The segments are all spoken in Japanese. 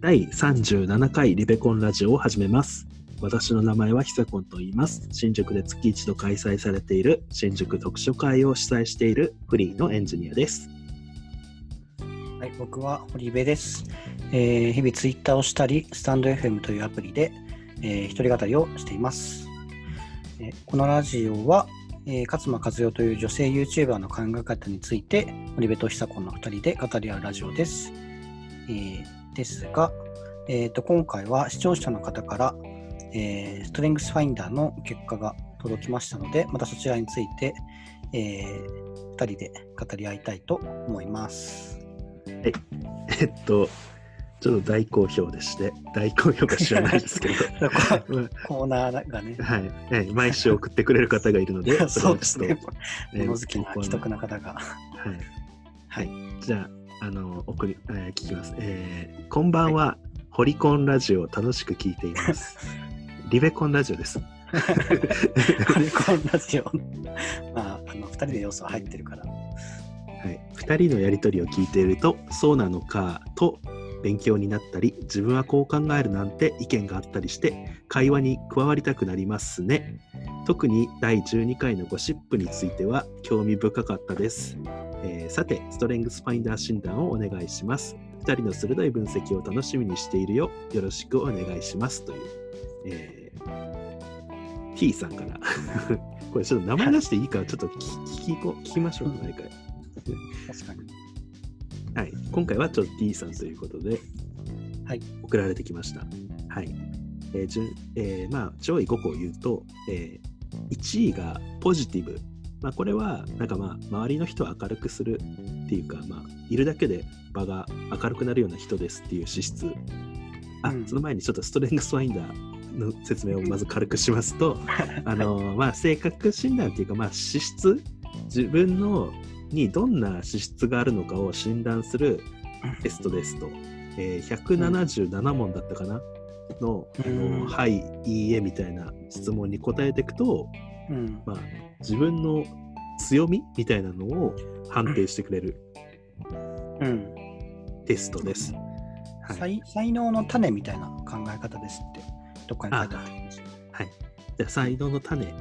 第37回リベコンラジオを始めます。私の名前はひさこんと言います。新宿で月一度開催されている新宿読書会を主催しているフリーのエンジニアです。はい、僕は堀部です、えー日々ツイッターをしたり、スタンド FM というアプリで、えー一人語りをしています。えーこのラジオは、えー勝間和代という女性 YouTuber の考え方について、堀部と久子の2人で語り合うラジオです。えーですが、えーと、今回は視聴者の方から、えーストレングスファインダーの結果が届きましたので、またそちらについて、え2人で語り合いたいと思います。えっと、ちょっと大好評でして、大好評か知らないですけど、まコーナーがね、あはい、ええ毎週送ってくれる方がいるので、そうですね。物好きな既得な方が。はい。はい。じゃあ、あの、送り、えー聞きます。えーこんばんは、ホリコンラジオを楽しく聞いています。リベコンラジオです。このラジオ、まあ、あの2人で要素は入ってるから。はい。二人のやりとりを聞いていると、そうなのかと勉強になったり、自分はこう考えるなんて意見があったりして、会話に加わりたくなりますね。特に第12回のゴシップについては興味深かったです。えーさて、ストレングスファインダー診断をお願いします。2人の鋭い分析を楽しみにしているよ。よろしくお願いします。という、えー T さんから。これちょっと名前出していいかちょっと聞き 聞き聞きましょう、毎回。確かに。はい、今回はちょっと T さんということで、はい、送られてきました。はい。えー順えーまあ、上位5個を言うと、え1位がポジティブ。まあ、これは、なんかまあ、周りの人を明るくするっていうか、まあ、いるだけで場が明るくなるような人ですっていう資質。あ、うんその前にちょっとストレングスファインダーの説明を まず軽くしますと、あのまあ、性格診断っていうか、まあ、資質自分のにどんな資質があるのかを診断するテストですと、えー177問だったかな？の「あうんのはい」「いいえ」みたいな質問に答えていくと、うん。まあ、自分の強みみたいなのを判定してくれるうんテストです。はい、才才能の種みたいな考え方ですって、どっかに書いてあったんですよ。はい、じゃあ才能の種で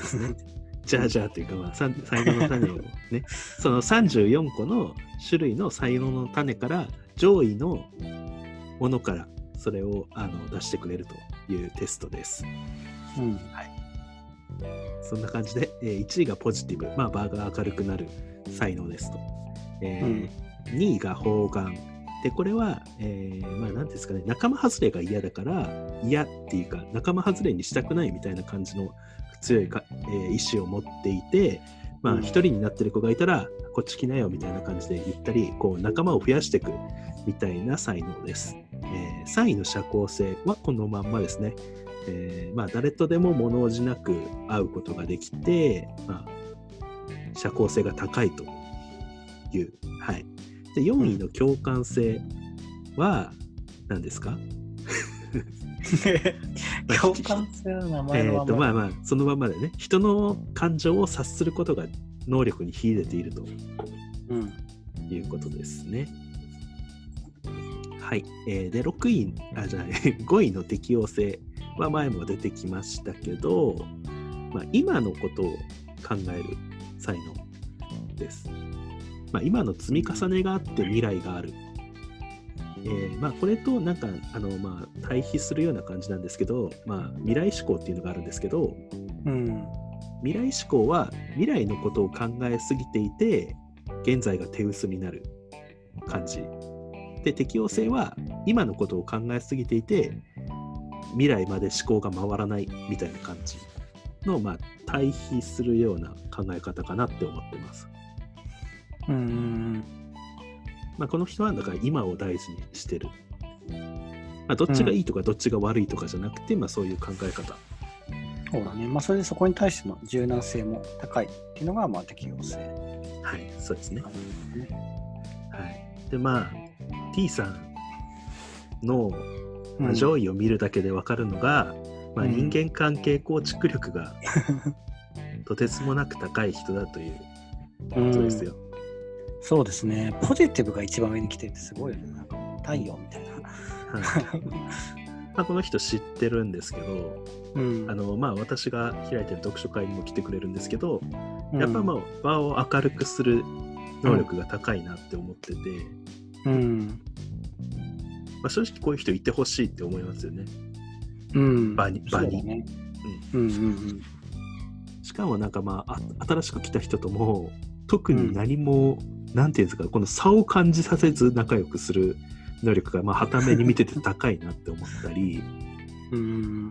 すね。じゃあじゃあというか、まあ、才能の種をね、その34個の種類の才能の種から上位のものからそれをあの出してくれるというテストです。うん。そんな感じで、えー1位がポジティブ、まあ、場が明るくなる才能ですと。えー2位が方眼。で、これは、えーまあ、なんですかね、仲間外れが嫌だから、嫌っていうか、仲間外れにしたくないみたいな感じの強いか、えー意志を持っていて、まあ、うん一人になってる子がいたら、こっち来なよみたいな感じで言ったり、こう、仲間を増やしていくみたいな才能です。えー3位の社交性はこのまんまですね。えーまあ、誰とでも物おじなく会うことができて、まあ、社交性が高いという。はい。で、4位の共感性は何ですか、共感性の名前えー、のまま。とまあまあ、そのままでね、人の感情を察することが能力に秀でているとうん。いうことですね。はい。えーで、6位、あ、じゃない、5位の適応性は前も出てきましたけど、まあ、今のことを考える才能です。まあ、今の積み重ねがあって未来がある。えーまあ、これとなんかあの、まあ、対比するような感じなんですけど、まあ、未来思考っていうのがあるんですけど、うん。未来思考は未来のことを考えすぎていて現在が手薄になる感じで適応性は今のことを考えすぎていて未来まで思考が回らないみたいな感じの、まあ、対比するような考え方かなって思ってます、うん。まあ、この人はだから今を大事にしてる、まあ、どっちがいいとかどっちが悪いとかじゃなくて、まあ、そういう考え方そうだね。まあ、それでそこに対しての柔軟性も高いっていうのが、まあ、適応性はいそうですねなんですね。はい。で、まあ、T さんの、まあ、うん上位を見るだけで分かるのが、まあ、うん人間関係構築力が とてつもなく高い人だということですよ。そうですね。ポジティブが一番上に来てるってすごいよね。なんか太陽みたいな。はいまあ、この人知ってるんですけど、うんあのまあ、私が開いてる読書会にも来てくれるんですけど、やっぱまあ場を明るくする能力が高いなって思ってて、うん。まあ、正直こういう人いてほしいって思いますよね。うん。場に場にそうだね。うんうんうん。しかもなんかまああ新しく来た人とも特に何も、なんていうんですかこの差を感じさせず仲良くする能力がまあ傍目に見てて高いなって思ったり うん。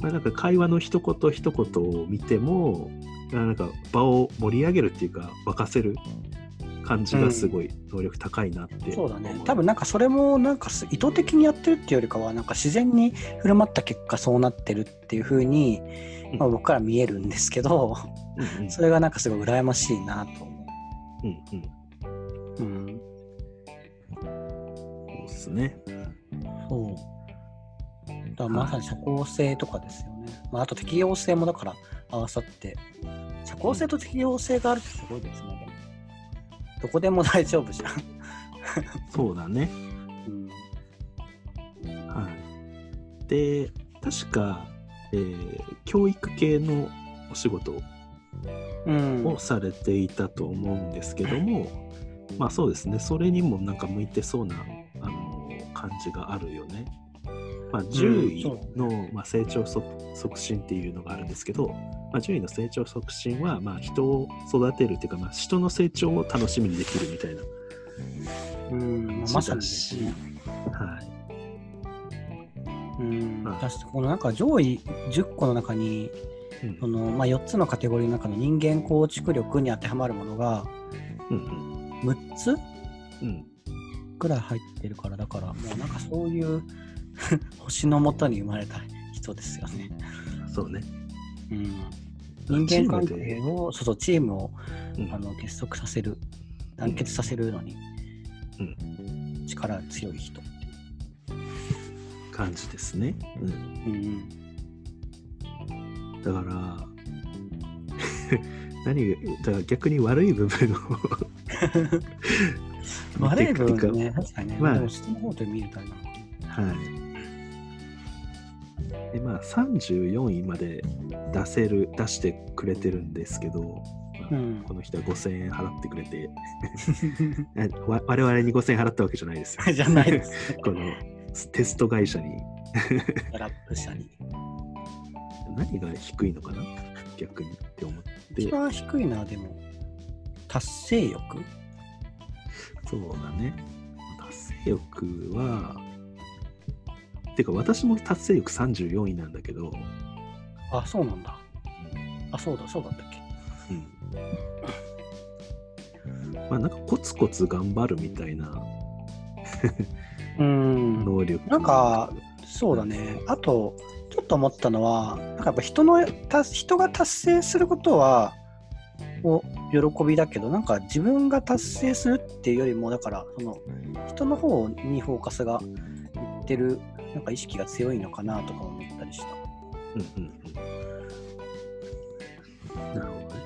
まあなんか会話の一言一言を見てもなんか場を盛り上げるっていうか沸かせる感じがすごい能力高いなってそうだね思。多分なんかそれもなんかす意図的にやってるっていうよりかはなんか自然に振る舞った結果そうなってるっていう風に、うんまあ、僕から見えるんですけど、うんうんそれがなんかすごい羨ましいなと思うんうんう。うん。そうですねそう。だまさに社交性とかですよね。まあ、あと適応性もだから合わさって、社交性と適応性があるってすごいですね。どこでも大丈夫じゃん。そうだね。うん。はい。で確か、えー教育系のお仕事うん。をされていたと思うんですけども、まあそうですね。それにもなんか向いてそうなあの感じがあるよね。まあ、獣医そうの、まあ、成長促促進っていうのがあるんですけど、まあ、獣医の成長促進は、まあ、人を育てるっていうか、まあ、人の成長を楽しみにできるみたいな。うん、まさに。はい。うん、はい確かにこのなんか上位10個の中に、うん。そのまあ、4つのカテゴリーの中の人間構築力に当てはまるものがうん6つうんうん。ぐらい入ってるからだからもうなんかそういう 星のもとに生まれた人ですよね。そうね。うん、人間関係をそうそうチームをうん。あの結束させる団結させるのに、力強い人。感じですね。うん。うんだから 何がだから逆に悪い部分を 悪い部分ね、確かにね、まあ。でも下の方で見るとあれなはいでまあ34位まで出せる出してくれてるんですけど、まあうんこの人は5000円払ってくれて 我々に5000円払ったわけじゃないですよ じゃないです。このテスト会社にラップしたり。何が低いのかな？逆にって思って一番低いのはでも、達成欲？そうだね。達成欲は、てか私も達成欲34位なんだけど、あ、そうなんだ。あ、そうだ、そうだったっけ。うん。まあなんかコツコツ頑張るみたいなうん。能力。なんか、そうだね。あと、ちょっと思ったのは、なんかやっぱ人の、た人が達成することは、を喜びだけど、なんか自分が達成するっていうよりも、だから、その、人の方にフォーカスがいってる、なんか意識が強いのかなとか思ったりした。うんうんうん。なるほどね。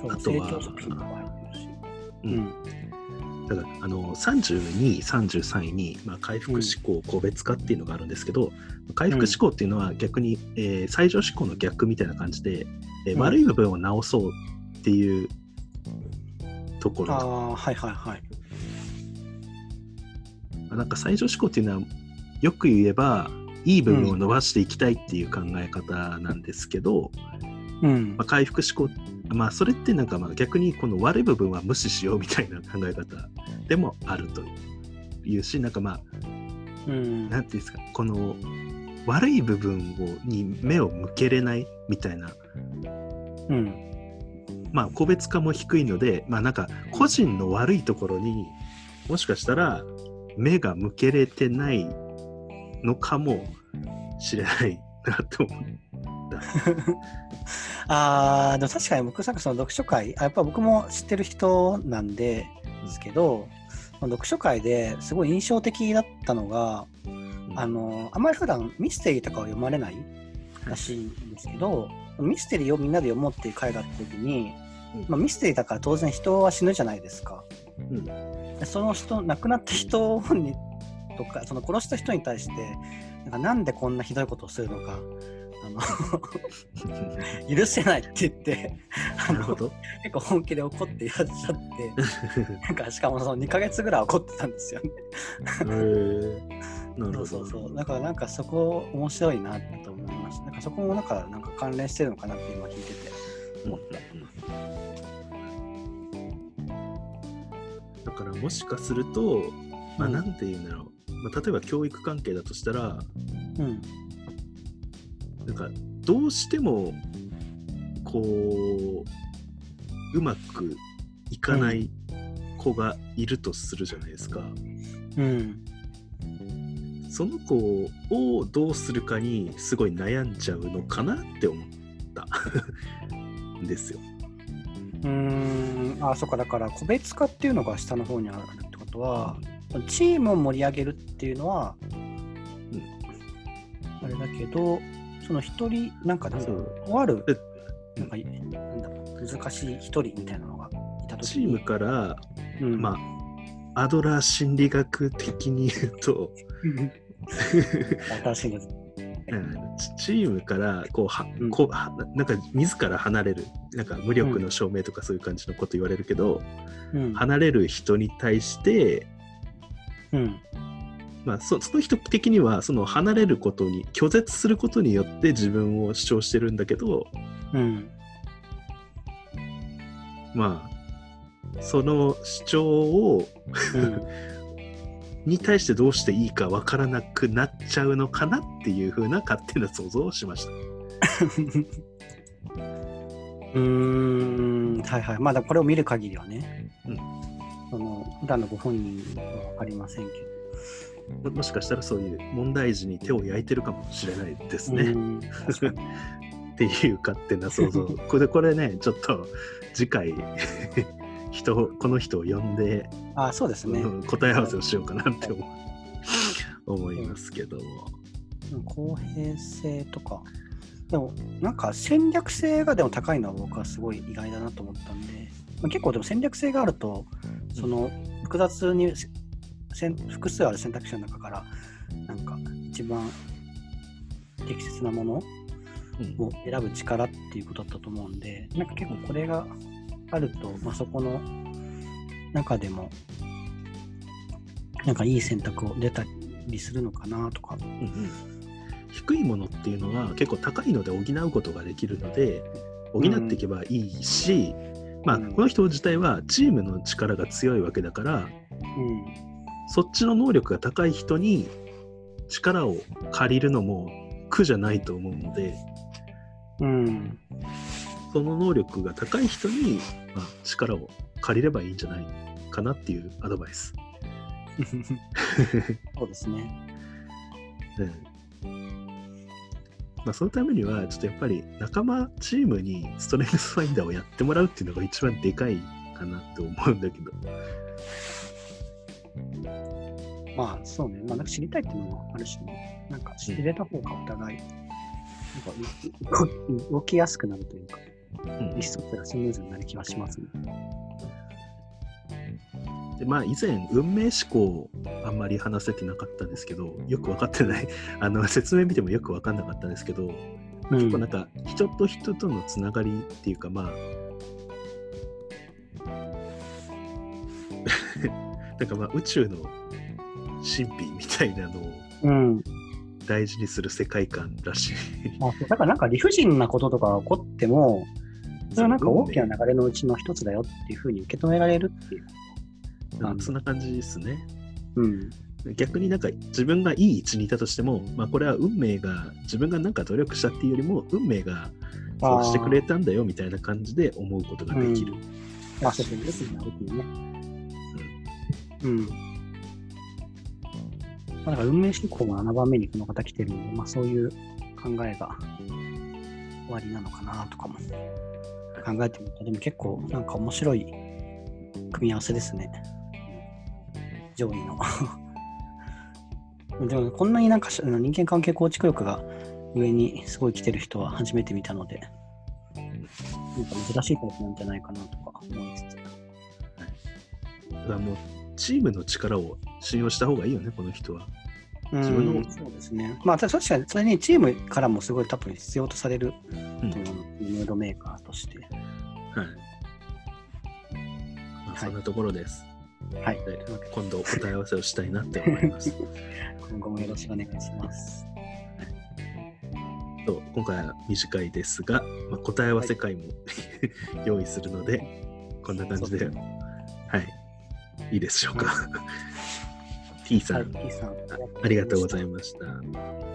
そうあとは成長作品とか入ってるし。ううんん。だからあの32位、33位に、まあ、回復思考、個別化っていうのがあるんですけど、回復思考っていうのは逆に、えー最上思考の逆みたいな感じで、えーうん悪い部分を直そうっていうところああ、はいはいはい。なんか最上思考っていうのはよく言えばいい部分を伸ばしていきたいっていう考え方なんですけど、うんまあ、。回復思考まあそれってなんかまあ逆にこの悪い部分は無視しようみたいな考え方でもあるというしなんかまあうん。なんていうんですかこの悪い部分をに目を向けれないみたいなうん。まあ個別化も低いのでまあなんか個人の悪いところにもしかしたら目が向けれてないのかもしれないなと思う。ああ、でも確かに僕、さっきその読書会、あやっぱ僕も知ってる人なんで、ですけど、その読書会ですごい印象的だったのが、あの、あんまり普段ミステリーとかを読まれないらしいんですけど、ミステリーをみんなで読もうっていう会があった時に、まあ、ミステリーだから当然人は死ぬじゃないですか。うんでその人、亡くなった人にとかその殺した人に対してなんかなんでこんなひどいことをするのかあの 許せないって言ってあのなるほど。結構本気で怒っていらっしゃって なんかしかもその2ヶ月ぐらい怒ってたんですよね。なるほど。そうそうそうだからなんかそこ面白いなと思いましたなんかそこもなんかなんか関連してるのかなって今聞いてて思った。だからもしかすると、まあ、うんなんて言うんだろう、まあ、例えば教育関係だとしたらうん。なんかどうしてもこううまくいかない子がいるとするじゃないですか、うん。その子をどうするかにすごい悩んじゃうのかなって思った。ん ですよ。うーん。あそっか。だから個別化っていうのが下の方にあるってことはチームを盛り上げるっていうのは、あれだけどその一人なんかなんだろう。とあるえなんか難しい一人みたいなのがいた時チームから、うん、まあアドラー心理学的に言うと、チ チームからこうは、うん。こうはなんか自ら離れるなんか無力の証明とかそういう感じのこと言われるけど、うん。離れる人に対して、うん。まあ、そその人的にはその離れることに拒絶することによって自分を主張してるんだけどうん。まあその主張をうん。に対してどうしていいかわからなくなっちゃうのかなっていう風な勝手な想像をしました。うーん。はいはい。まあでもこれを見る限りはね、普段のご本人は分かりませんけど。ももしかしたらそういう問題児に手を焼いてるかもしれないですね。うっていう勝手な想像。これこれね、ちょっと次回 人この人を呼んで、あそうですね、うん答え合わせをしようかなって思う。思いますけど公平性とか。でもなんか戦略性がでも高いのは僕はすごい意外だなと思ったんで、まあ、結構でも戦略性があるとその複雑に複数ある選択肢の中からなんか一番適切なものうん。を選ぶ力っていうことだったと思うんでなんか結構これがあると、まあ、そこの中でもなんかいい選択を出たりするのかなとか。うんうん。低いものっていうのは結構高いので補うことができるので補っていけばいいし、まあうんこの人自体はチームの力が強いわけだからうんそっちの能力が高い人に力を借りるのも苦じゃないと思うのでうんその能力が高い人に、まあ、力を借りればいいんじゃないかなっていうアドバイス。そうですね。うんまあ、そのためには、ちょっとやっぱり仲間チームにストレングスファインダーをやってもらうっていうのが一番でかいかなって思うんだけど。まあそうね。まあなんか知りたいっていうのもあるしね。なんか知れた方がお互い、なんか動きやすくなるというか、うん意思疎通がスムーズになる気はしますね。でまあ以前運命思考あんまり話せてなかったんですけどよく分かってない あの説明見てもよく分かんなかったんですけど、うん結構なんか人と人とのつながりっていうかまあ なんかまあ宇宙の神秘みたいなのをうん。大事にする世界観らしい。まあ、だからなんか理不尽なこととかが起こっても、それはなんか大きな流れのうちの一つだよっていうふうに受け止められるっていう。うんそんな感じですね。うん。逆になんか自分がいい位置にいたとしても、まあ、これは運命が自分がなんか努力したっていうよりも運命がそうしてくれたんだよみたいな感じで思うことができる。まあ、そうですね。よくね。うん。まあ、だから運命思考が7番目にこの方来てるんで、まあそういう考えが終わりなのかなとかも考えてみると、でも結構なんか面白い組み合わせですね。上位の。でもこんなになんか人間関係構築力が上にすごい来てる人は初めて見たので、なんか珍しいタイプなんじゃないかなとか思いつつ。だからもうチームの力を信用した方がいいよね、この人は。うん自分のそうですね。まあ、た確かに、それにチームからもすごい多分必要とされる、うんというのムードメーカーとして。はい。まあ、はいそんなところです。はい。でとい今度答え合わせをしたいなって思います。今後もよろしくお願いします。そう今回は短いですが、まあ、答え合わせ会も、用意するので、こんな感じで、はい。いいでしょうか。T さん、はい、T さん。ありがとうございまました。